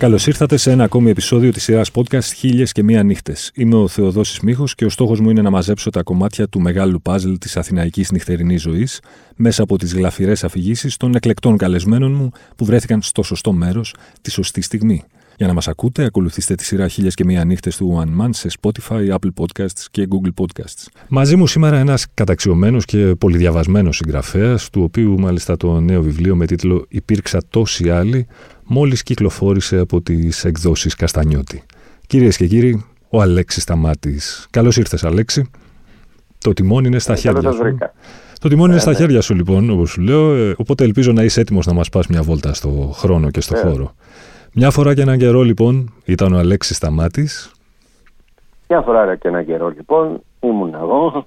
Καλώς ήρθατε σε ένα ακόμη επεισόδιο της σειράς podcast Χίλιες και Μία Νύχτες. Είμαι ο Θεοδόσης Μίχο και ο στόχος μου είναι να μαζέψω τα κομμάτια του μεγάλου παζλ της αθηναϊκής νυχτερινής ζωής μέσα από τις γλαφυρές αφηγήσεις των εκλεκτών καλεσμένων μου που βρέθηκαν στο σωστό μέρος τη σωστή στιγμή. Για να μας ακούτε, ακολουθήστε τη σειρά Χίλιες και Μία Νύχτες του One Man σε Spotify, Apple Podcasts και Google Podcasts. Μαζί μου σήμερα ένας καταξιωμένος και πολυδιαβασμένος συγγραφέας, του οποίου μάλιστα το νέο βιβλίο με τίτλο Υπήρξα τόσοι άλλοι μόλις κυκλοφόρησε από τις εκδόσεις Καστανιώτη. Κυρίες και κύριοι, ο Αλέξης Σταμάτης. Καλώς ήρθες Αλέξη. Το τιμόνι είναι στα ε, χέρια σου. Το τιμόνι είναι ε, στα ναι. χέρια σου λοιπόν, όπως σου λέω, ε, οπότε ελπίζω να είσαι έτοιμος να μας πας μια βόλτα στο χρόνο και στο χώρο. Μια φορά και έναν καιρό λοιπόν ήταν ο Αλέξης Σταμάτης. Μια φορά και έναν καιρό λοιπόν ήμουν εγώ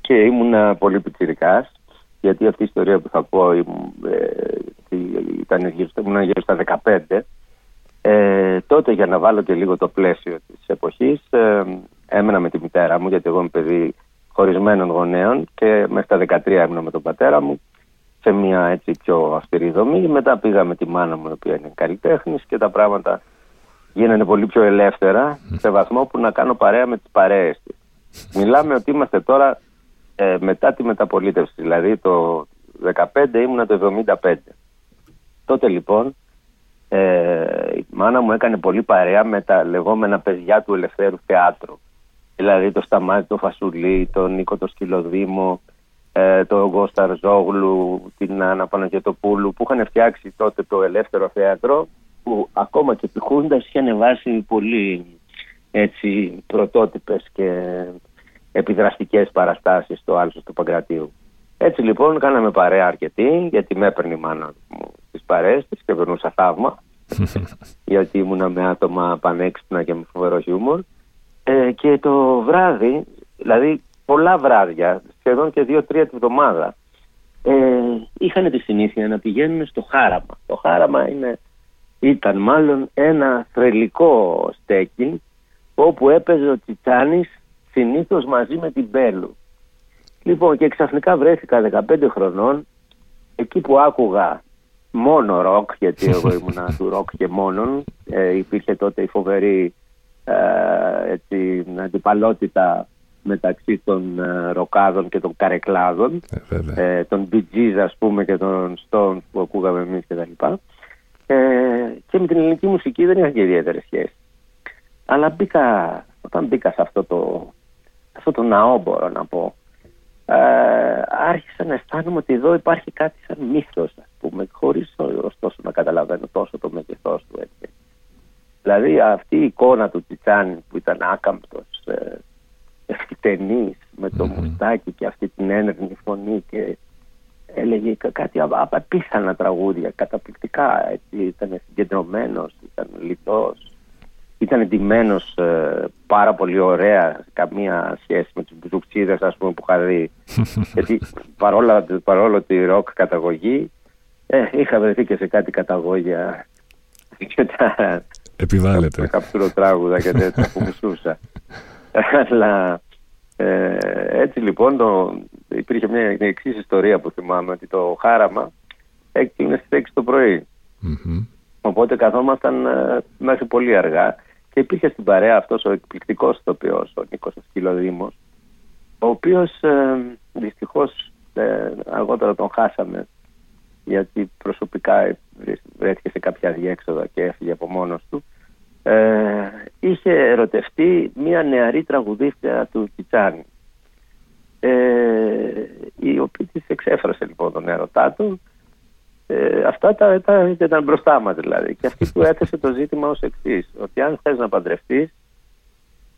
και ήμουν πολύ πιτσιρικάς γιατί αυτή η ιστορία που θα πω ε, ήταν γύρω, ήμουν γύρω στα 15 ε, τότε για να βάλω και λίγο το πλαίσιο της εποχής ε, έμενα με τη μητέρα μου γιατί εγώ είμαι παιδί χωρισμένων γονέων και μέχρι τα 13 έμεινα με τον πατέρα μου σε μια έτσι πιο αυστηρή δομή. Μετά πήγα με τη μάνα μου, η οποία είναι καλλιτέχνης και τα πράγματα γίνανε πολύ πιο ελεύθερα σε βαθμό που να κάνω παρέα με τις παρέες της. Μιλάμε ότι είμαστε τώρα ε, μετά τη μεταπολίτευση, δηλαδή το 15 ήμουνα το 75. Τότε λοιπόν ε, η μάνα μου έκανε πολύ παρέα με τα λεγόμενα παιδιά του ελευθέρου θεάτρου. Δηλαδή το Σταμάτη, το Φασουλή, τον Νίκο το Σκυλοδήμο, ε, τον Γκώστα Ζόγλου, την Άννα Παναγιωτοπούλου που είχαν φτιάξει τότε το ελεύθερο θέατρο που ακόμα και πηχούντας είχε ανεβάσει πολύ έτσι πρωτότυπες και επιδραστικές παραστάσεις στο Άλσος του Παγκρατίου. Έτσι λοιπόν κάναμε παρέα αρκετή γιατί με έπαιρνε η μάνα μου στις παρέες της και περνούσα θαύμα γιατί ήμουνα με άτομα πανέξυπνα και με φοβερό χιούμορ ε, και το βράδυ, δηλαδή πολλά βράδια, σχεδόν και δύο-τρία τη βδομάδα ε, είχαν τη συνήθεια να πηγαίνουν στο χάραμα. Το χάραμα είναι, ήταν μάλλον ένα θρελικό στέκι όπου έπαιζε ο Τσιτσάνης συνήθως μαζί με την Μπέλου. Λοιπόν και ξαφνικά βρέθηκα 15 χρονών εκεί που άκουγα μόνο ροκ γιατί εγώ ήμουνα του ροκ και μόνον ε, υπήρχε τότε η φοβερή ε, έτσι, αντιπαλότητα μεταξύ των ε, ροκάδων και των καρεκλάδων ε, ε, των Bee Gees ας πούμε και των Stones που ακούγαμε εμείς και τα λοιπά. Ε, και με την ελληνική μουσική δεν είχα και ιδιαίτερη σχέση αλλά μπήκα, όταν μπήκα σε αυτό το αυτό το ναό μπορώ να πω. Ε, άρχισα να αισθάνομαι ότι εδώ υπάρχει κάτι σαν μύθος ας πούμε χωρίς ωστόσο να καταλαβαίνω τόσο το μέγεθός του έτσι. Δηλαδή αυτή η εικόνα του Τσιτσάνη που ήταν άκαμπτος, ε, ευθυτενής με το mm μουστάκι και αυτή την ένερνη φωνή και έλεγε κάτι απίθανα τραγούδια, καταπληκτικά έτσι, ήταν συγκεντρωμένος, ήταν λιτός ήταν εντυμένο ε, πάρα πολύ ωραία, καμία σχέση με τους μπουζουξίδε που είχα δει. Γιατί παρόλα, παρόλο τη ροκ καταγωγή, ε, είχα βρεθεί και σε κάτι καταγόγια. Και τα. Επιβάλλεται. Τα τράγουδα και τέτοια που μισούσα. Αλλά ε, έτσι λοιπόν το, υπήρχε μια εξής ιστορία που θυμάμαι ότι το χάραμα έκλεινε στις 6 το πρωί. Mm-hmm. Οπότε καθόμασταν ε, μέχρι πολύ αργά και υπήρχε στην παρέα αυτός ο εκπληκτικός ηθοποιός, ο Νίκος Σκυλοδήμος, ο οποίος ε, δυστυχώς ε, αργότερα τον χάσαμε γιατί προσωπικά βρέθηκε σε κάποια διέξοδα και έφυγε από μόνος του. Ε, είχε ερωτευτεί μία νεαρή τραγουδίστρια του Κιτσάνη ε, η οποία της εξέφρασε λοιπόν τον ερωτά του ε, αυτά τα, τα, ήταν μπροστά μας δηλαδή. Και αυτή που έθεσε το ζήτημα ως εξής: Ότι αν θες να παντρευτείς,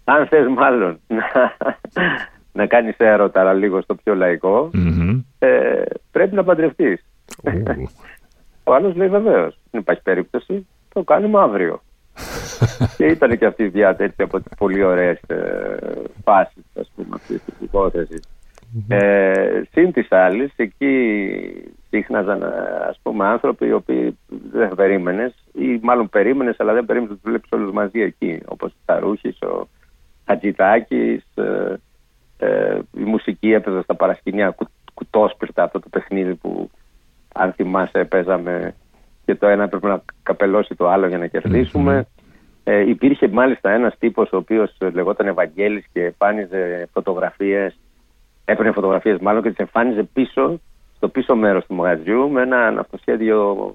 αν θες μάλλον να, να κάνεις έρωτα, αλλά λίγο στο πιο λαϊκό, ε, πρέπει να παντρευτείς. Ο άλλος λέει βεβαίως. Δεν υπάρχει περίπτωση. Το κάνουμε αύριο. και ήταν και αυτή η διάθεση από τι πολύ ωραίες ε, φάσεις αυτή τη υπόθεση. Ε, συν της άλλης, εκεί σύχναζαν ας πούμε άνθρωποι οι οποίοι δεν περίμενες ή μάλλον περίμενες, αλλά δεν περίμενες να τους βλέπεις όλους μαζί εκεί. Όπως ο Ταρούχης, ο Χατζηδάκης, ε, ε, η μουσική έπαιζε στα παρασκηνιά κου, κουτόσπιρτα αυτό το παιχνίδι που αν θυμάσαι παίζαμε και το ένα έπρεπε να καπελώσει το άλλο για να κερδισουμε Ε, υπήρχε μάλιστα ένας τύπος ο οποίος λεγόταν Ευαγγέλης και εμφάνιζε φωτογραφίες, έπαιρνε φωτογραφίες μάλλον και τις εμφάνιζε πίσω, στο πίσω μέρος του μαγαζιού με ένα αυτοσχέδιο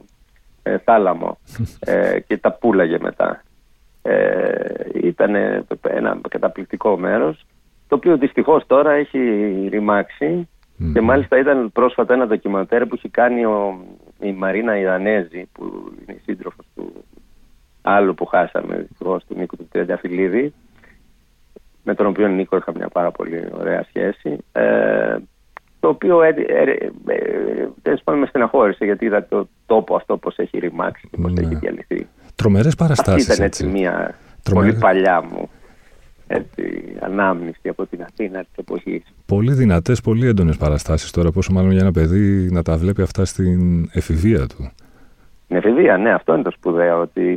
ε, θάλαμο. Ε, και τα πουλαγε μετά. Ε, ήταν ένα καταπληκτικό μέρος το οποίο δυστυχώς τώρα έχει ρημάξει. Και μάλιστα ήταν πρόσφατα ένα ντοκιμαντέρ που έχει κάνει ο, η Μαρίνα Ιρανέζη που είναι η σύντροφος του άλλου που χάσαμε δυστυχώς του Νίκου του Τριανταφυλλίδη με τον οποίο Νίκο είχα μια πάρα πολύ ωραία σχέση. Ε, το οποίο ε, ε, ε, με στεναχώρησε γιατί είδα το τόπο αυτό πώς έχει ρημάξει και πώς ναι. έχει διαλυθεί. Τρομερές παραστάσεις. Αυτή ήταν έτσι, μια πολύ παλιά μου έτσι, ανάμνηση από την Αθήνα της εποχής. Πολύ δυνατές, πολύ έντονες παραστάσεις τώρα. Πόσο μάλλον για ένα παιδί να τα βλέπει αυτά στην εφηβεία του. Στην εφηβεία, ναι, αυτό είναι το σπουδαίο. Ότι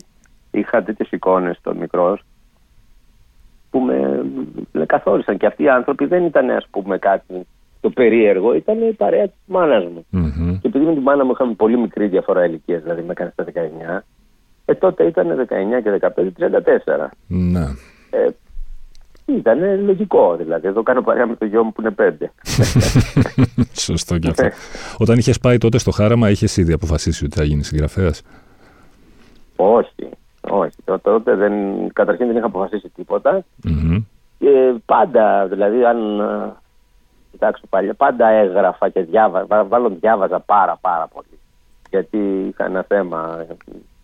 είχα τέτοιες εικόνες στον μικρός που με, με καθόρισαν. Και αυτοί οι άνθρωποι δεν ήταν, ας πούμε, κάτι το περίεργο, ήταν η παρέα της μάνας μου. Mm-hmm. Και επειδή με την μάνα μου είχαμε πολύ μικρή διαφορά ηλικίας, δηλαδή με έκανε στα 19, ε, τότε ήταν 19 και 15, 34. Ναι. Ε, ήταν λογικό δηλαδή. Εδώ κάνω παρέα με το γιο μου που είναι πέντε. Σωστό και αυτό. Όταν είχες πάει τότε στο χάραμα, είχες ήδη αποφασίσει ότι θα γίνεις συγγραφέας; Όχι. Όχι. Τότε δεν, καταρχήν δεν είχα αποφασίσει τίποτα. Mm-hmm. Και πάντα, δηλαδή, αν ε, κοιτάξω πάλι, πάντα έγραφα και διάβαζα, βάλω διάβαζα πάρα πάρα πολύ. Γιατί είχα ένα θέμα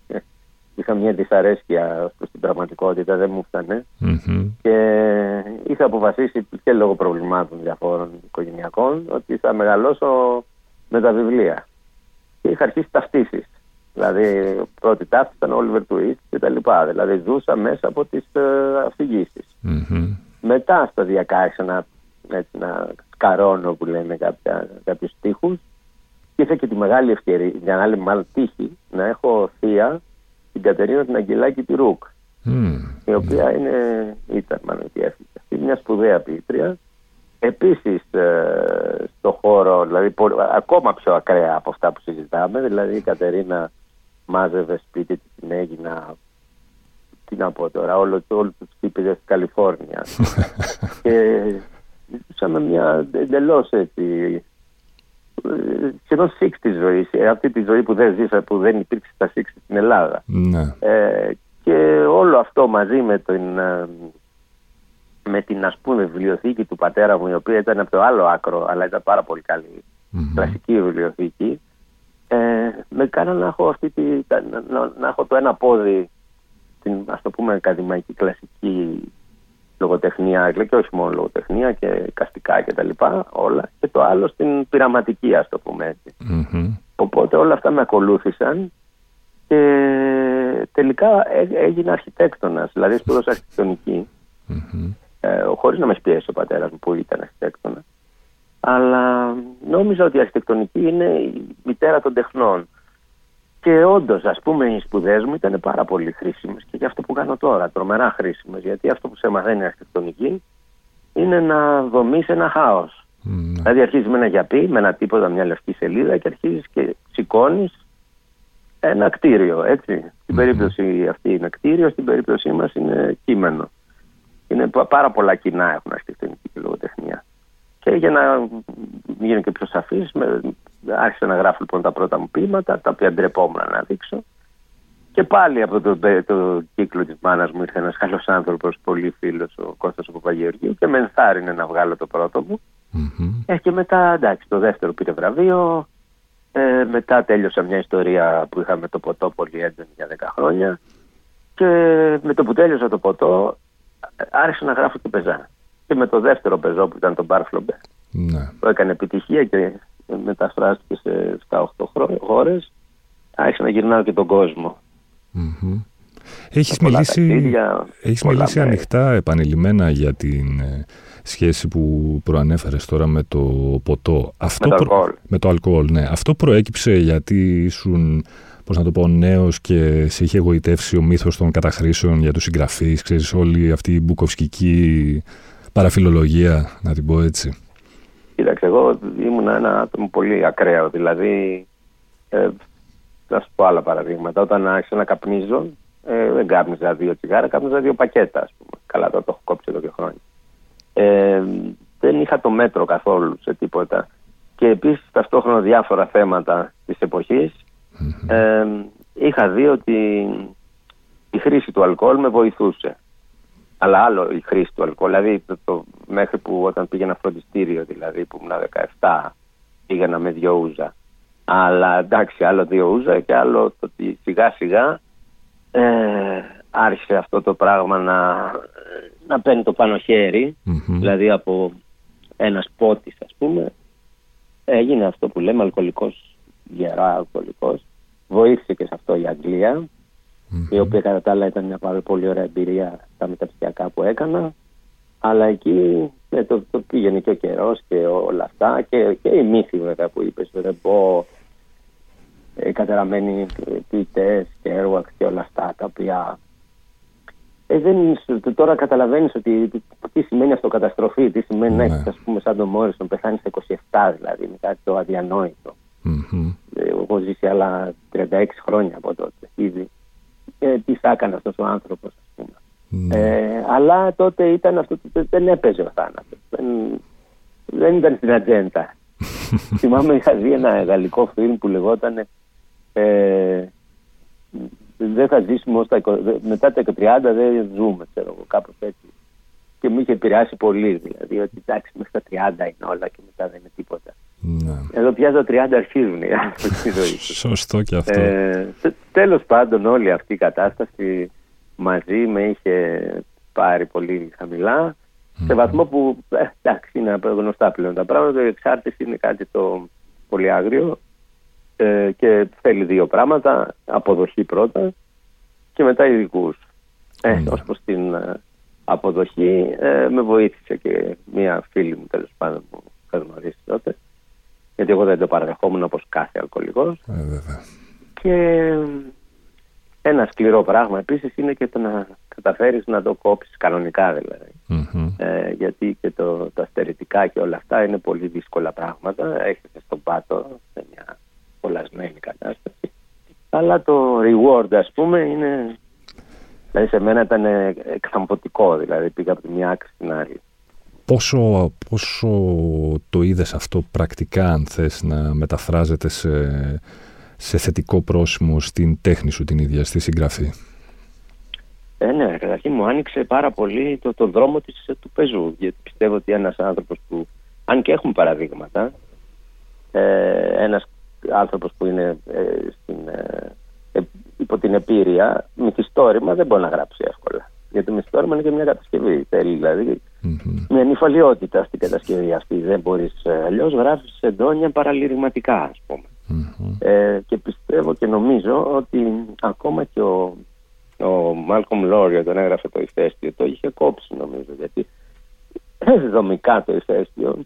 είχα μια δυσαρέσκεια προς την πραγματικότητα, δεν μου φτανε Και είχα αποφασίσει και λόγω προβλημάτων διαφόρων οικογενειακών ότι θα μεγαλώσω με τα βιβλία. Και είχα αρχίσει ταυτίσεις. Δηλαδή, πρώτη ταύτη ήταν ο Oliver Twist και τα λοιπά. Δηλαδή, ζούσα μέσα από τις ε, αφηγησει Μετά, σταδιακά, άρχισα να, έτσι, να σκαρώνω που λένε κάποιους τείχου. Και είχα και τη μεγάλη ευκαιρία, για άλλη μάλλον τύχη, να έχω θεία την Κατερίνα την Αγγελάκη τη Ρουκ. Η οποία είναι, ήταν μάλλον και αυτή, μια σπουδαία ποιήτρια. Επίσης ε, στο χώρο, δηλαδή ακόμα πιο ακραία από αυτά που συζητάμε, δηλαδή η Κατερίνα μάζευε σπίτι τη την έγινα τι να πω τώρα, όλο, όλο τους τύπηδε στη Καλιφόρνιας. και ζούσαμε μια εντελώς έτσι σχεδόν σίξ της ζωής, ε, αυτή τη ζωή που δεν ζήσα, που δεν υπήρξε στα σίξ στην Ελλάδα. Ναι. Ε, και όλο αυτό μαζί με, την, ε, με την ας πούμε βιβλιοθήκη του πατέρα μου η οποία ήταν από το άλλο άκρο αλλά ήταν πάρα πολύ καλή mm-hmm. κλασική βιβλιοθήκη ε, με κάνανε να έχω, αυτή τη, να, να έχω το ένα πόδι την ας το πούμε ακαδημαϊκή κλασική λογοτεχνία και όχι μόνο λογοτεχνία και καστικά και τα λοιπά όλα και το άλλο στην πειραματική ας το πούμε Οπότε όλα αυτά με ακολούθησαν και τελικά έγινε αρχιτέκτονας, δηλαδή σπουδός αρχιτεκτονική. Mm-hmm. ε, χωρίς να με πιέσει ο πατέρας μου που ήταν αρχιτέκτονα. Αλλά νόμιζα ότι η αρχιτεκτονική είναι η μητέρα των τεχνών και όντως, ας πούμε, οι σπουδές μου ήταν πάρα πολύ χρήσιμες και για αυτό που κάνω τώρα, τρομερά χρήσιμες. Γιατί αυτό που σε μαθαίνει η αρχιτεκτονική είναι να δομείς ένα χάος. Mm. Δηλαδή, αρχίζεις με ένα γιαπί, με ένα τίποτα, μια λευκή σελίδα και αρχίζεις και σηκώνεις ένα κτίριο. Έτσι. Στην περίπτωση αυτή είναι κτίριο, στην περίπτωσή μας είναι κείμενο. Είναι πάρα πολλά κοινά έχουν αρχιτεκτονική και λογοτεχνία. Και για να γίνω και πιο σαφής, άρχισα να γράφω λοιπόν τα πρώτα μου ποίηματα, τα οποία ντρεπόμουν να δείξω. Και πάλι από το, το, κύκλο της μάνας μου ήρθε ένας καλός άνθρωπος, πολύ φίλος, ο Κώστας ο Παπαγεωργίου, και με ενθάρρυνε να βγάλω το πρώτο μου. Mm-hmm. Ε, και μετά, εντάξει, το δεύτερο πήρε βραβείο. Ε, μετά τέλειωσα μια ιστορία που είχαμε το ποτό πολύ έντονη για 10 χρόνια. Και με το που τέλειωσα το ποτό, άρχισα να γράφω και πεζά. Και με το δεύτερο πεζό που ήταν το Μπάρφλομπε, ναι. το έκανε επιτυχία και μεταφράστηκε σε 7-8 χώρες. Άρχισε να γυρνάω και τον κόσμο. Mm-hmm. Έχεις μιλήσει, έχεις μιλήσει ανοιχτά επανειλημμένα για την ε, σχέση που προανέφερες τώρα με το ποτό. Αυτό με το αλκοόλ. Με το αλκοόλ, ναι. Αυτό προέκυψε γιατί ήσουν, πώς να το πω, νέος και σε είχε εγωιτεύσει ο μύθος των καταχρήσεων για τους συγγραφείς, ξέρεις, όλη αυτή η μπουκοφσκική παραφιλολογία, να την πω έτσι. Κοίταξε, εγώ ήμουν ένα άτομο πολύ ακραίο. Δηλαδή, ε, θα σου πω άλλα παραδείγματα. Όταν άρχισα να καπνίζω, ε, δεν κάπνιζα δύο τσιγάρα, κάπνιζα δύο πακέτα, ας πούμε. Καλά, τώρα το έχω κόψει εδώ και χρόνια. Ε, δεν είχα το μέτρο καθόλου σε τίποτα. Και επίσης ταυτόχρονα διάφορα θέματα της εποχής ε, είχα δει ότι η χρήση του αλκοόλ με βοηθούσε. Αλλά άλλο η χρήση του αλκοόλ. Δηλαδή το, το, μέχρι που όταν πήγαινα φροντιστήριο, δηλαδή που ήμουν 17, πήγαινα με δυο ούζα. Αλλά εντάξει, άλλο δύο ούζα και άλλο το ότι σιγά σιγά ε, άρχισε αυτό το πράγμα να, να παίρνει το πάνω δηλαδή από ένας πότης, ας πούμε, έγινε αυτό που λέμε αλκοολικός, γερά αλκοολικός. Βοήθησε και σε αυτό η αγγλια η οποία κατά τα άλλα ήταν μια πάρα πολύ ωραία εμπειρία στα μεταπτυχιακά που έκανα. Αλλά εκεί ναι, το, το πήγαινε και ο καιρός και όλα αυτά και, και η μύθη βέβαια που είπες, Ρεμπό, οι κατεραμένοι ποιητές και έργα και όλα αυτά τα οποία ε, δεν, τώρα καταλαβαίνεις ότι τι σημαίνει αυτοκαταστροφή, τι σημαίνει ναι. να έχεις, ας πούμε, σαν τον Μόρισον πεθάνεις στα 27, δηλαδή είναι κάτι το αδιανόητο. Mm-hmm. Ε, έχω ζήσει άλλα 36 χρόνια από τότε ήδη. Ε, τι θα έκανε αυτός ο άνθρωπος, ας πούμε. Ναι. Ε, αλλά τότε ήταν αυτό, δεν έπαιζε ο θάνατος. Δεν, δεν ήταν στην ατζέντα. Θυμάμαι είχα δει ένα γαλλικό φιλμ που λεγόταν ε, δεν θα ζήσουμε ως τα, μετά τα 30 δεν ζούμε, ξέρω εγώ, κάπως έτσι. Και μου είχε επηρεάσει πολύ, δηλαδή, ότι εντάξει, μέχρι τα 30 είναι όλα και μετά δεν είναι τίποτα. Ναι. Εδώ πια τα 30 αρχίζουν οι άνθρωποι ζωή Σωστό και αυτό. Ε, τέλος πάντων όλη αυτή η κατάσταση μαζί με είχε πάρει πολύ χαμηλά σε βαθμό που ε, εντάξει είναι γνωστά πλέον τα πράγματα. Η εξάρτηση είναι κάτι το πολύ άγριο ε, και θέλει δύο πράγματα. Αποδοχή πρώτα και μετά ειδικούς. Ε, mm. Ως προς την ε, αποδοχή ε, με βοήθησε και μία φίλη μου τέλος πάντων που είχα γνωρίσει τότε. Γιατί εγώ δεν το παραδεχόμουν όπως κάθε αλκοολικός. και ένα σκληρό πράγμα επίσης είναι και το να καταφέρεις να το κόψεις κανονικά δηλαδή. Ε, γιατί και το, τα στερετικά και όλα αυτά είναι πολύ δύσκολα πράγματα. Έχετε στον πάτο σε μια κολλασμένη κατάσταση. Αλλά το reward ας πούμε είναι... Δηλαδή σε μένα ήταν εκθαμποτικό, δηλαδή πήγα από τη μια άκρη στην άλλη. Πόσο, πόσο το είδες αυτό πρακτικά αν θες να μεταφράζεται σε, σε θετικό πρόσημο στην τέχνη σου την ίδια, στη συγγραφή; Ε, ναι, καταρχήν μου άνοιξε πάρα πολύ το, το δρόμο της, του πεζού. Γιατί πιστεύω ότι ένας άνθρωπος που, αν και έχουμε παραδείγματα, ε, ένας άνθρωπος που είναι ε, στην, ε, ε, υπό την επίρρεια, μυθιστόρημα δεν μπορεί να γράψει εύκολα. Γιατί το μυθιστόρημα είναι και μια κατασκευή. Θέλει δηλαδή mm-hmm. μια νυφαλιότητα στην κατασκευή αυτή. Δεν μπορείς ε, αλλιώς γράφεις εντόνια παραλυρηματικά, ας πούμε. Mm-hmm. Ε, και πιστεύω και νομίζω ότι ακόμα και ο, ο Μάλκομ Λόρια τον έγραφε το ηφαίστειο, το είχε κόψει νομίζω. Γιατί δομικά το ηφαίστειο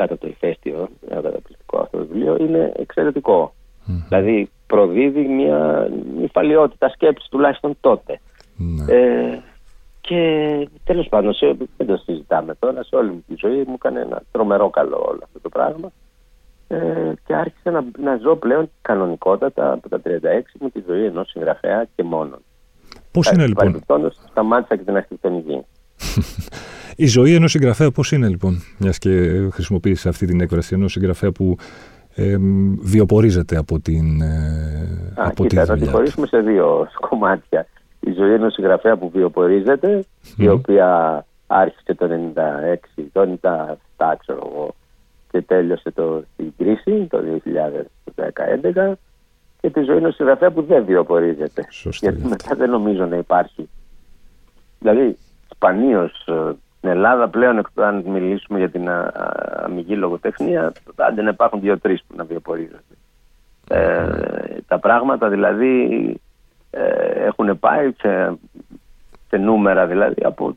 κάτω το ηφαίστειο, ένα καταπληκτικό αυτό το βιβλίο, είναι εξαιρετικό. Mm. Δηλαδή προδίδει μια νυφαλιότητα σκέψης τουλάχιστον τότε. Mm. Ε, και τέλος πάντων, σε, δεν το συζητάμε τώρα, σε όλη μου τη ζωή μου έκανε ένα τρομερό καλό όλο αυτό το πράγμα. Ε, και άρχισα να, να ζω πλέον κανονικότατα από τα 36 μου τη ζωή ενός συγγραφέα και μόνον. Πώς είναι λοιπόν; Παρεμπιπτόντως σταμάτησα και την αρχιτεκτονική. Η ζωή ενός συγγραφέα πώς είναι λοιπόν, μιας και χρησιμοποίησες αυτή την έκφραση ενός συγγραφέα που ε, βιοπορίζεται από την. Ε, Α, από κοίτα, τη δουλειά. Να τη χωρίσουμε σε δύο κομμάτια. Η ζωή ενός συγγραφέα που βιοπορίζεται, η οποία άρχισε το 96, το 97 ξέρω εγώ, και τέλειωσε το, στην κρίση το 2011 και τη ζωή ενός συγγραφέα που δεν βιοπορίζεται. Σωστή Γιατί μετά δεν νομίζω να υπάρχει. Δηλαδή, σπανίως ε, στην Ελλάδα πλέον, αν μιλήσουμε για την αμυγή λογοτεχνία, άντε να υπάρχουν δύο-τρεις που να βιοπορίζονται. Ε, τα πράγματα δηλαδή ε, έχουν πάει σε, σε νούμερα δηλαδή από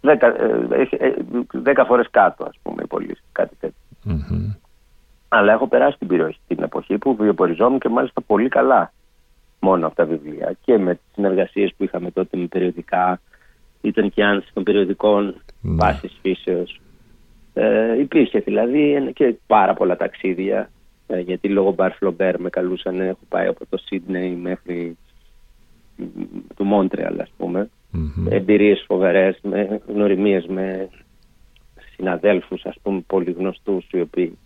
δέκα, ε, ε δέκα φορές κάτω ας πούμε οι πωλήσεις, κάτι Αλλά έχω περάσει την περιοχή την εποχή που βιοποριζόμουν και μάλιστα πολύ καλά μόνο από τα βιβλία και με τις συνεργασίες που είχαμε τότε με περιοδικά ήταν και άνση των περιοδικών ναι. βάσης φύσεως. Ε, υπήρχε δηλαδή και πάρα πολλά ταξίδια Ε, γιατί λόγω Μπαρ Φλομπέρ με καλούσαν, έχω πάει από το Σίδνεϊ μέχρι του Μόντρεαλ ας πούμε. Mm-hmm. Εμπειρίες φοβερές, με γνωριμίες με συναδέλφους ας πούμε πολύ γνωστούς οι οποίοι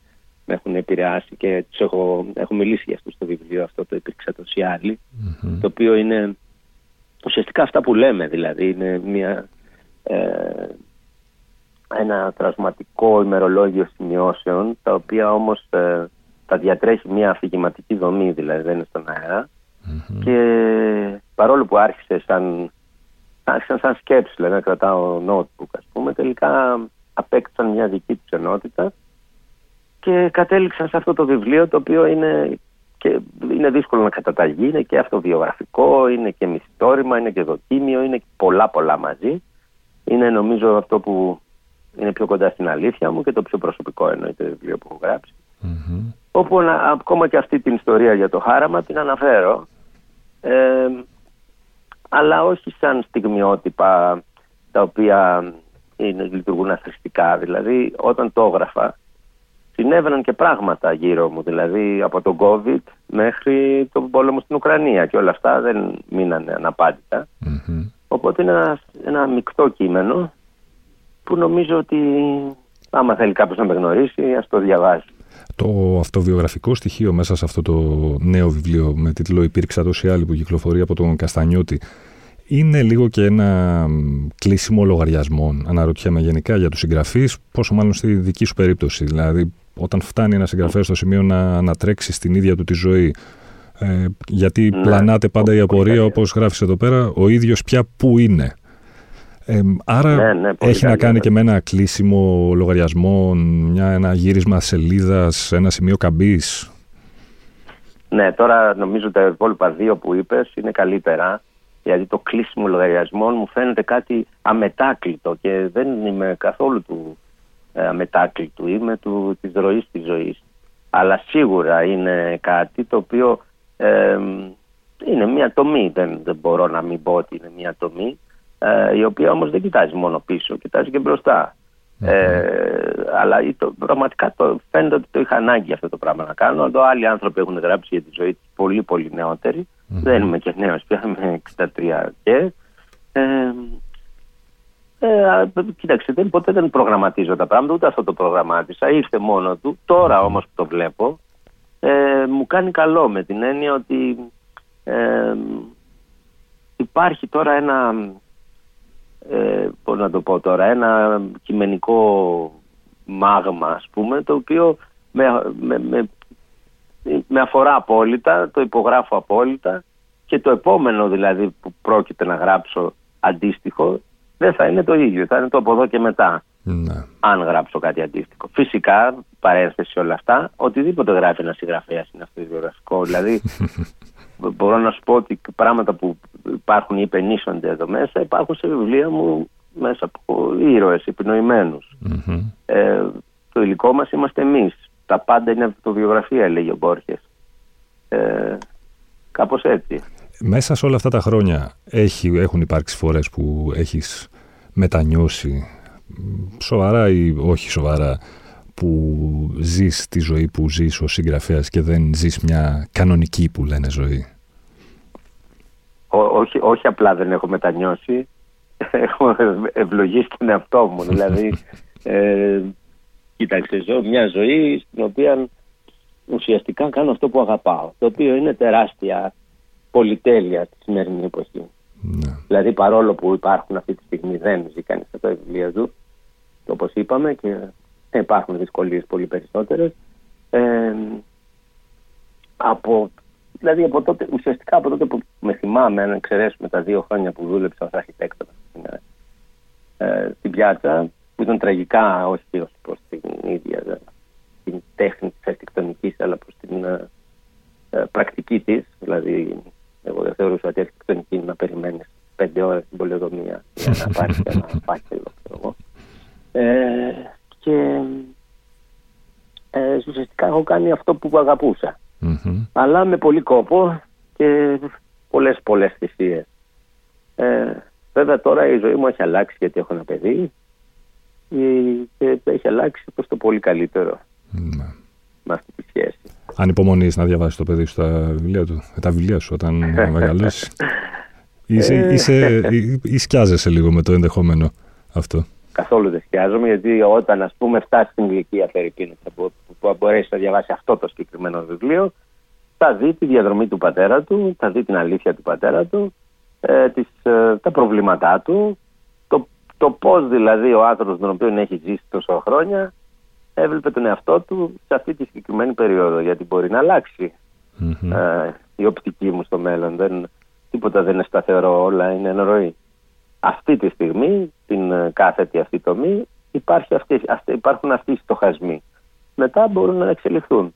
με έχουν επηρεάσει και τους έχω, έχω μιλήσει για αυτό στο βιβλίο αυτό το υπήρξε το Σιάλι mm-hmm. το οποίο είναι ουσιαστικά αυτά που λέμε δηλαδή είναι μια ε, ένα τραυματικό ημερολόγιο σημειώσεων τα οποία όμως ε, τα διατρέχει μια αφηγηματική δομή δηλαδή δεν είναι στον αερα και παρόλο που άρχισε σαν, άρχισαν σαν σκέψη δηλαδή να κρατάω notebook ας πούμε τελικά απέκτησαν μια δική τους ενότητα και κατέληξαν σε αυτό το βιβλίο το οποίο είναι, και είναι δύσκολο να καταταγεί, είναι και αυτοβιογραφικό, είναι και μυθιστόρημα, είναι και δοκίμιο, είναι πολλά πολλά μαζί. Είναι νομίζω αυτό που είναι πιο κοντά στην αλήθεια μου και το πιο προσωπικό εννοείται βιβλίο που έχω γράψει. Mm-hmm. Όπου ακόμα και αυτή την ιστορία για το χάραμα την αναφέρω ε, αλλά όχι σαν στιγμιότυπα τα οποία είναι, λειτουργούν αθρηστικά. Δηλαδή όταν το έγραφα συνέβαιναν και πράγματα γύρω μου, δηλαδή από τον COVID μέχρι τον πόλεμο στην Ουκρανία και όλα αυτά δεν μείνανε Οπότε είναι ένας, ένα μεικτό κείμενο που νομίζω ότι άμα θέλει κάποιος να με γνωρίσει ας το διαβάσει. Το αυτοβιογραφικό στοιχείο μέσα σε αυτό το νέο βιβλίο με τίτλο «Υπήρξα τόσοι άλλοι» που κυκλοφορεί από τον Καστανιώτη είναι λίγο και ένα κλείσιμο λογαριασμών. Αναρωτιέμαι γενικά για τους συγγραφείς, πόσο μάλλον στη δική σου περίπτωση. Δηλαδή, όταν φτάνει ένα συγγραφέας στο σημείο να, να τρέξει στην ίδια του τη ζωή. Ε, γιατί ναι, πλανάται πάντα η απορία, όπως γράφεις εδώ πέρα, ο ίδιος πια πού είναι; Ε, άρα ναι, ναι, έχει να κάνει και με ένα κλείσιμο λογαριασμό, μια, ένα γύρισμα σελίδας, ένα σημείο καμπής. Ναι, τώρα νομίζω τα υπόλοιπα δύο που είπες είναι καλύτερα. Γιατί το κλείσιμο λογαριασμών μου φαίνεται κάτι αμετάκλητο και δεν είμαι καθόλου του ε, αμετάκλητου, είμαι του, της ροής της ζωής. Αλλά σίγουρα είναι κάτι το οποίο είναι μια τομή, δεν, δεν μπορώ να μην πω ότι είναι μια τομή, ε, η οποία όμως δεν κοιτάζει μόνο πίσω, κοιτάζει και μπροστα Ε, αλλά το, πραγματικά το, φαίνεται ότι το είχα ανάγκη αυτό το πράγμα να κάνω. Εδώ άλλοι άνθρωποι έχουν γράψει για τη ζωή πολύ πολύ νεότεροι. Δεν είμαι και νέος πια, είμαι 63 και... Ε, ε, κοίταξε, δεν, ποτέ δεν προγραμματίζω τα πράγματα, ούτε αυτό το προγραμμάτισα, ήρθε μόνο του. Τώρα όμως που το βλέπω, ε, μου κάνει καλό με την έννοια ότι ε, υπάρχει τώρα ένα, ε, πώς να το πω τώρα, ένα κειμενικό μάγμα ας πούμε, το οποίο με, με, με, με αφορά απόλυτα, το υπογράφω απόλυτα και το επόμενο δηλαδή που πρόκειται να γράψω αντίστοιχο δεν θα είναι το ίδιο, θα είναι το από εδώ και μετά. Ναι. Αν γράψω κάτι αντίστοιχο. Φυσικά, παρένθεση όλα αυτά, οτιδήποτε γράφει ένας συγγραφέας είναι αυτοβιογραφικό. δηλαδή, μπορώ να σου πω ότι πράγματα που υπάρχουν ή υπενήσονται εδώ μέσα υπάρχουν σε βιβλία μου μέσα από ήρωες Ε, το υλικό μας είμαστε εμείς. Τα πάντα είναι αυτοβιογραφία, λέγει ο Μπόρχε. Ε, Κάπως έτσι. Μέσα σε όλα αυτά τα χρόνια έχει, έχουν υπάρξει φορές που έχεις μετανιώσει σοβαρά ή όχι σοβαρά που ζεις τη ζωή που ζεις ως συγγραφέας και δεν ζεις μια κανονική που λένε ζωή; όχι, όχι απλά δεν έχω μετανιώσει, έχω ευλογήσει τον εαυτό μου. δηλαδή, ε, κοίταξε, ζω μια ζωή στην οποία ουσιαστικά κάνω αυτό που αγαπάω, το οποίο είναι τεράστια πολυτέλεια της σημερινής εποχής. Ναι. Δηλαδή παρόλο που υπάρχουν αυτή τη στιγμή δεν ζει κανείς από τα βιβλία του, όπως είπαμε, και υπάρχουν δυσκολίες πολύ περισσότερες. Ε, από, δηλαδή από τότε, ουσιαστικά από τότε που με θυμάμαι, αν εξαιρέσουμε τα δύο χρόνια που δούλεψα ως αρχιτέκτονας στην, ε, στην πιάτσα, που ήταν τραγικά όχι ως προς την ίδια την τέχνη της αρχιτεκτονικής αλλά προς την ε, ε πρακτική της, δηλαδή εγώ δεν θεωρούσα ότι αρχιτεκτονική είναι να περιμένεις πέντε ώρες στην πολεοδομία για να πάρεις ένα φάκελο, ξέρω εγώ. Ε, και ε, ουσιαστικά έχω κάνει αυτό που αγαπουσα Αλλά με πολύ κόπο και πολλές πολλές θυσίες. Ε, βέβαια τώρα η ζωή μου έχει αλλάξει γιατί έχω ένα παιδί και έχει αλλάξει προς το πολύ καλύτερο mm-hmm. με αυτή τη σχέση. Ανυπομονείς να διαβάσεις το παιδί σου τα βιβλία του, τα βιβλία σου όταν μεγαλώσεις. Είσαι, ε. είσαι, ή σκιάζεσαι λίγο με το ενδεχόμενο αυτό; Καθόλου δεν σκιάζομαι, γιατί όταν ας πούμε φτάσεις στην ηλικία περίπου που θα μπορέσεις να διαβάσεις αυτό το συγκεκριμένο βιβλίο, θα δει τη διαδρομή του πατέρα του, θα δει την αλήθεια του πατέρα του, ε, τις, ε, τα προβλήματά του, το, το πώς δηλαδή ο άνθρωπος τον οποίο έχει ζήσει τόσο χρόνια έβλεπε τον εαυτό του σε αυτή τη συγκεκριμένη περίοδο, γιατί μπορεί να αλλαξει ε, η οπτική μου στο μέλλον. Δεν, τίποτα δεν είναι σταθερό, όλα είναι εν ροή. Αυτή τη στιγμή, την ε, κάθετη αυτή τομή, υπάρχει αυτή, υπάρχουν αυτοί οι στοχασμοί. Μετά μπορούν να εξελιχθούν.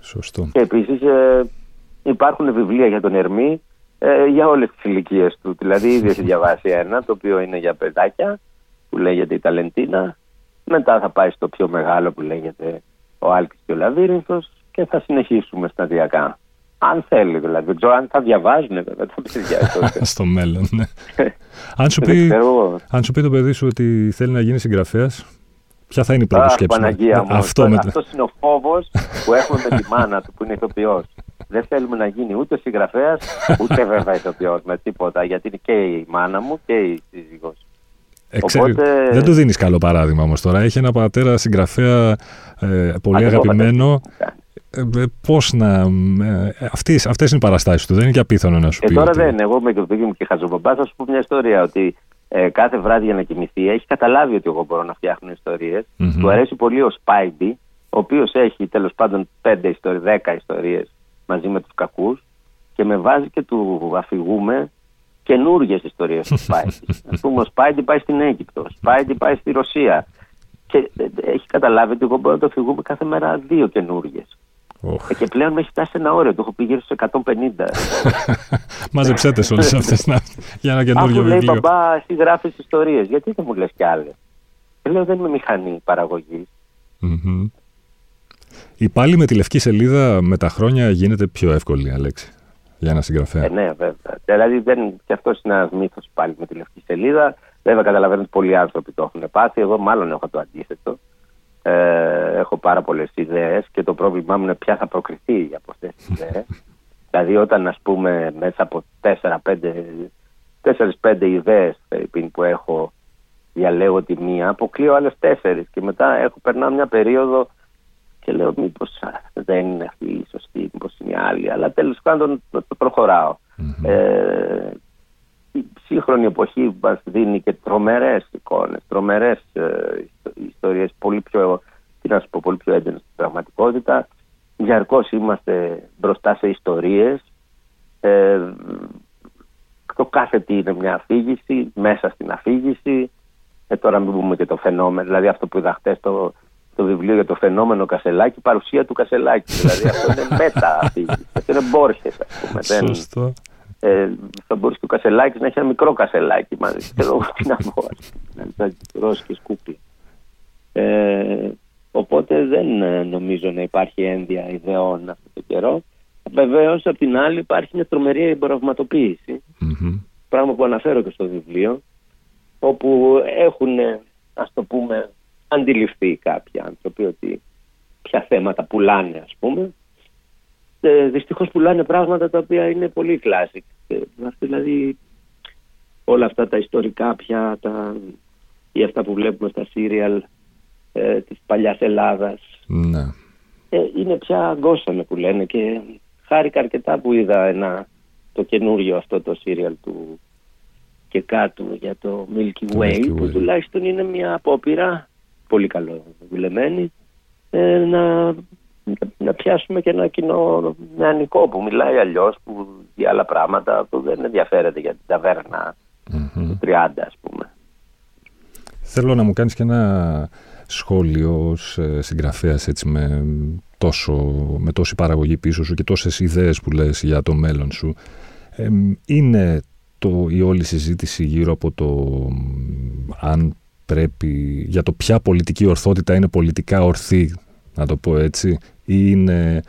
Σωστό. Και επίσης ε, υπάρχουν βιβλία για τον Ερμή ε, για όλες τις ηλικίες του. Δηλαδή ήδη έχει διαβάσει ένα το οποίο είναι για παιδάκια που λέγεται η Ταλεντίνα. Μετά θα πάει στο πιο μεγάλο που λέγεται ο Άλκης και ο Λαβύρινθος και θα συνεχίσουμε σταδιακά. Αν θέλει δηλαδή. Δεν ξέρω αν θα διαβάζουν βέβαια τα παιδιά. Στο μέλλον, ναι. αν, σου πει, αν σου πει το παιδί σου ότι θέλει να γίνει συγγραφέας, ποια θα είναι η πρώτη σκέψη. Παναγία μου. Αυτό με... Αυτός είναι ο φόβος που έχουμε με τη μάνα του που είναι ηθοποιός. Δεν θέλουμε να γίνει ούτε συγγραφέας, ούτε βέβαια ηθοποιός με τίποτα. Γιατί είναι και η μάνα μου και η σύζυγό. Οπότε... Δεν του δίνεις καλό παράδειγμα όμως τώρα. Έχει ένα πατέρα συγγραφέα ε, πολύ αγαπημένο. Ε, ε, Πώς να. Ε, αυτές, αυτές είναι οι παραστάσεις του. Δεν είναι και απίθανο να σου πει. Ε, τώρα ότι... δεν. Εγώ με το μου και χαζοπαπά θα σου πω μια ιστορία. Ότι ε, κάθε βράδυ για να κοιμηθεί έχει καταλάβει ότι εγώ μπορώ να φτιάχνω ιστορίες. Mm-hmm. Του αρέσει πολύ ο Σπάιντι, ο οποίος έχει τέλος πάντων 5 ιστορίε, 10 ιστορίες μαζί με τους κακούς και με βάζει και του αφηγούμε καινούργιες ιστορίες του Σπάιντι. Α πούμε, ο Σπάιντι πάει στην Αίγυπτο, ο Σπάιντι πάει στη Ρωσία. Και έχει καταλάβει ότι εγώ μπορώ να το αφηγούμε κάθε μέρα δύο καινούργιες. Oh. Και πλέον με έχει φτάσει ένα όριο, το έχω πει γύρω στου 150. Μαζεψέτες όλες αυτές για ένα καινούριο βιβλίο. Μου λέει μπαμπά, εσύ γράφεις ιστορίες. Γιατί δεν μου λες κι άλλες; Λέω δεν είμαι μηχανή παραγωγή. Mm-hmm. Η πάλι με τη λευκή σελίδα με τα χρόνια γίνεται πιο εύκολη, Αλέξη, για ένα συγγραφέα. Ε, ναι, βέβαια. Δηλαδή δεν, και αυτός είναι ένας μύθος πάλι με τη λευκή σελίδα. Βέβαια, καταλαβαίνω ότι πολλοί άνθρωποι το έχουν πάθει. Εγώ, μάλλον έχω το αντίθετο. Ε, έχω πάρα πολλές ιδέες και το πρόβλημά μου είναι ποια θα προκριθεί από αυτές τις ιδέες. δηλαδή, όταν ας πούμε μέσα από 4-5 ιδέες που έχω, διαλέγω τη μία, αποκλείω άλλες τέσσερις και μετά έχω περνάω μια περίοδο και λέω μήπως δεν είναι αυτή η σωστή, μήπως είναι άλλη. Αλλά τέλος πάντων το, προχωραω Ε, η σύγχρονη εποχή μας δίνει και τρομερές εικόνες, τρομερές ε, ιστορίες, πολύ πιο, τι να σου πω, πολύ πιο έντονε στην πραγματικότητα. Διαρκώς είμαστε μπροστά σε ιστορίες. Ε, το κάθε τι είναι μια αφήγηση, μέσα στην αφήγηση. Ε, τώρα μην πούμε και το φαινόμενο, δηλαδή αυτό που είδα χτες το, το βιβλίο για το φαινόμενο Κασελάκη, παρουσία του Κασελάκη. δηλαδή αυτό είναι μετα αφήγηση. Αυτό είναι μπόρχες, ας πούμε. Σωστό ε, θα μπορούσε και ο Κασελάκης να έχει ένα μικρό κασελάκι μαζί. Και εγώ τι να πω, να και σκούπι. Ε, οπότε δεν ε, νομίζω να υπάρχει ένδια ιδεών αυτό το καιρό. Βεβαίως, απ' την άλλη, υπάρχει μια τρομερή εμπορευματοποίηση. Mm-hmm. Πράγμα που αναφέρω και στο βιβλίο, όπου έχουν, ας το πούμε, αντιληφθεί κάποιοι άνθρωποι ότι ποια θέματα πουλάνε, ας πούμε, ε, δυστυχώς πουλάνε πράγματα τα οποία είναι πολύ classic. Ε, δηλαδή όλα αυτά τα ιστορικά πια τα, ή αυτά που βλέπουμε στα σύριαλ ε, της παλιάς Ελλάδας ναι. ε, είναι πια αγκώσανε που λένε και χάρηκα αρκετά που είδα ένα, το καινούριο αυτό το σύριαλ του και κάτω για το Milky Way, Milky Way. που τουλάχιστον είναι μια απόπειρα πολύ καλό δουλεμένη ε, να να πιάσουμε και ένα κοινό νεανικό που μιλάει αλλιώς, που για άλλα πράγματα που δεν ενδιαφέρεται για την ταβέρνα του 30 ας πούμε. Θέλω να μου κάνεις και ένα σχόλιος ως ε, συγγραφέας έτσι με, τόσο, με τόση παραγωγή πίσω σου και τόσες ιδέες που λες για το μέλλον σου. είναι το, η όλη συζήτηση γύρω από το αν πρέπει, για το ποια πολιτική ορθότητα είναι πολιτικά ορθή να το πω έτσι, ή είναι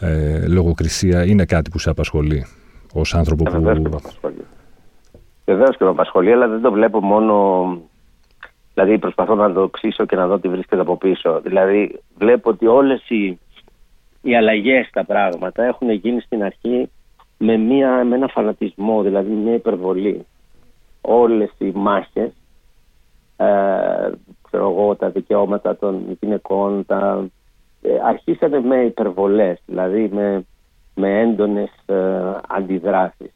ε, λογοκρισία, είναι κάτι που σε απασχολεί ως άνθρωπο ε, που... Βεβαίως και με απασχολεί. Βεβαίως και με απασχολεί, αλλά δεν το βλέπω μόνο... Δηλαδή προσπαθώ να το ξύσω και να δω τι βρίσκεται από πίσω. Δηλαδή βλέπω ότι όλες οι, οι αλλαγές στα πράγματα έχουν γίνει στην αρχή με, μια, με ένα φανατισμό, δηλαδή μια υπερβολή. Όλες οι μάχες, ε, ξέρω εγώ, τα δικαιώματα των γυναικών, τα, ε, αρχίσανε με υπερβολές, δηλαδή με, με έντονες ε, αντιδράσεις.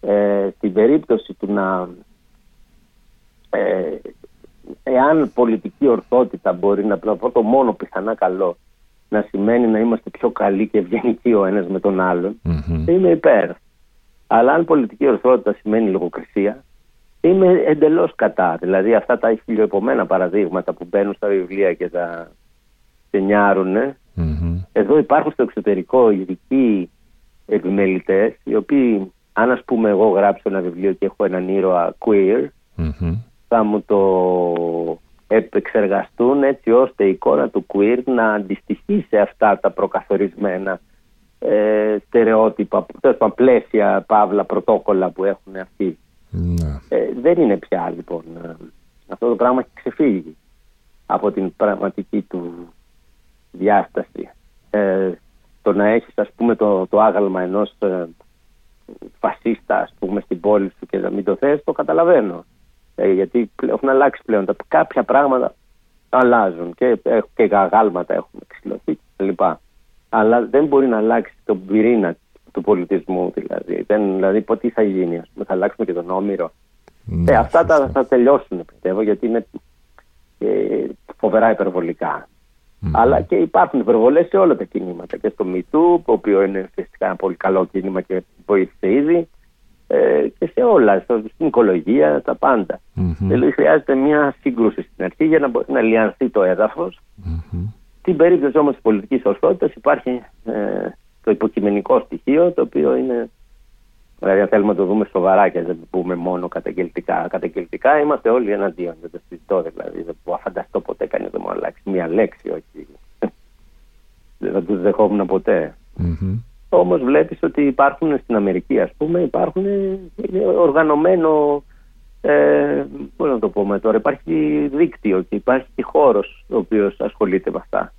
Ε, στην περίπτωση του να ε, εάν πολιτική ορθότητα μπορεί να πω το μόνο πιθανά καλό να σημαίνει να είμαστε πιο καλοί και ευγενικοί ο ένας με τον άλλον mm-hmm. είμαι υπέρ αλλά αν πολιτική ορθότητα σημαίνει λογοκρισία είμαι εντελώς κατά δηλαδή αυτά τα χιλιοεπομένα παραδείγματα που μπαίνουν στα βιβλία και τα ταινιάρουν mm-hmm. εδώ υπάρχουν στο εξωτερικό ειδικοί επιμελητές οι οποίοι αν ας πούμε εγώ γράψω ένα βιβλίο και έχω έναν ήρωα queer θα μου το επεξεργαστούν έτσι ώστε η εικόνα του queer να αντιστοιχεί σε αυτά τα προκαθορισμένα ε, στερεότυπα, πλαίσια, παύλα, πρωτόκολλα που έχουν αυτοί. Ναι. Ε, δεν είναι πια λοιπόν. Ε, αυτό το πράγμα έχει ξεφύγει από την πραγματική του διάσταση. Ε, το να έχεις ας πούμε το, το άγαλμα ενός ε, φασίστα ας πούμε στην πόλη σου και να μην το θες το καταλαβαίνω. Ε, γιατί έχουν αλλάξει πλέον. Τα, κάποια πράγματα αλλάζουν και, και γάλματα έχουν εξηλωθεί κλπ. Αλλά δεν μπορεί να αλλάξει τον πυρήνα του πολιτισμού δηλαδή. Δεν, δηλαδή τι θα γίνει, ας πούμε, θα αλλάξουμε και τον Όμηρο. Ναι, ε, αυτά τα, θα τελειώσουν πιστεύω γιατί είναι ε, φοβερά υπερβολικά. Αλλά και υπάρχουν υπερβολές σε όλα τα κινήματα. Και στο MeToo, το οποίο είναι φυσικά ένα πολύ καλό κίνημα και βοήθησε ήδη ε, και σε όλα, στην οικολογία, τα πάντα. Δηλαδή χρειάζεται μια σύγκρουση στην αρχή για να μπορεί να λιανθεί το έδαφος. Στην περίπτωση όμως της πολιτικής ορθότητας υπάρχει ε, το υποκειμενικό στοιχείο, το οποίο είναι. Δηλαδή, αν θέλουμε να το δούμε σοβαρά και δεν το πούμε μόνο καταγγελτικά. Καταγγελτικά είμαστε όλοι εναντίον. Δεν το συζητώ δηλαδή. Δεν μπορώ να φανταστώ ποτέ κανείς να μου αλλάξει μία λέξη, όχι. δεν θα τους δεχόμουν ποτέ. Όμως βλέπεις ότι υπάρχουν στην Αμερική, ας πούμε, υπάρχουν οργανωμένο. Ε, Πώς να το πούμε τώρα, υπάρχει δίκτυο και υπάρχει χώρος ο οποίος ασχολείται με αυτά.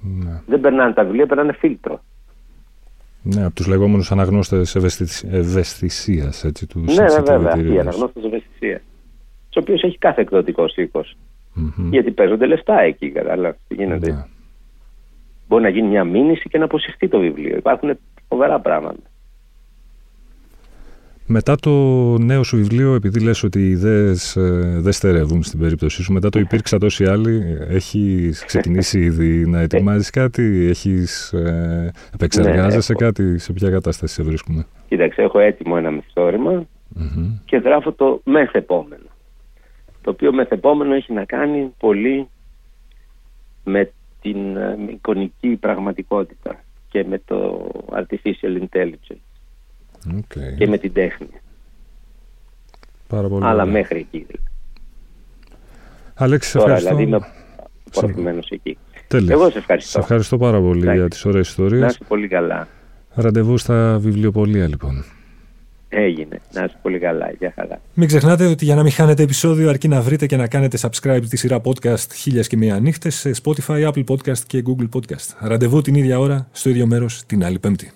Ναι. Δεν περνάνε τα βιβλία, περνάνε φίλτρο. Ναι, από τους λεγόμενους αναγνώστες ευαισθησίας. Ναι, ναι, βέβαια, αυτοί οι αναγνώστες ευαισθησίας. Τους οποίους έχει κάθε εκδοτικός Γιατί παίζονται λεφτά εκεί, κατάλαβες τι γίνεται. Ναι. Μπορεί να γίνει μια μήνυση και να αποσυρθεί το βιβλίο. Υπάρχουν φοβερά πράγματα. Μετά το νέο σου βιβλίο, επειδή λες ότι οι ιδέες ε, δεν στερεύουν στην περίπτωσή σου, μετά το υπήρξα τόσοι άλλοι, έχεις ξεκινήσει ήδη να ετοιμάζεις κάτι, έχεις, ε, επεξεργάζεσαι ναι, κάτι, σε ποια κατάσταση σε βρίσκουμε; Κοίταξε, έχω έτοιμο ένα και γράφω το μεθεπόμενο. Το οποίο μεθεπόμενο έχει να κάνει πολύ με την ε, εικονική πραγματικότητα και με το artificial intelligence okay. και με την τέχνη. Πάρα πολύ Αλλά μέχρι εκεί. Δηλαδή. Αλέξης, σε Τώρα, ευχαριστώ. δηλαδή είμαι εκεί. Τέλεια. Εγώ σε ευχαριστώ. Σε ευχαριστώ πάρα πολύ για τις ωραίες ιστορίες. Να είσαι πολύ καλά. Ραντεβού στα βιβλιοπολία λοιπόν. Έγινε. Να είσαι πολύ καλά. Γεια χαρά. Μην ξεχνάτε ότι για να μην χάνετε επεισόδιο αρκεί να βρείτε και να κάνετε subscribe τη σειρά podcast χίλιας και μία νύχτες σε Spotify, Apple Podcast και Google Podcast. Ραντεβού την ίδια ώρα, στο ίδιο μέρος, την άλλη πέμπτη.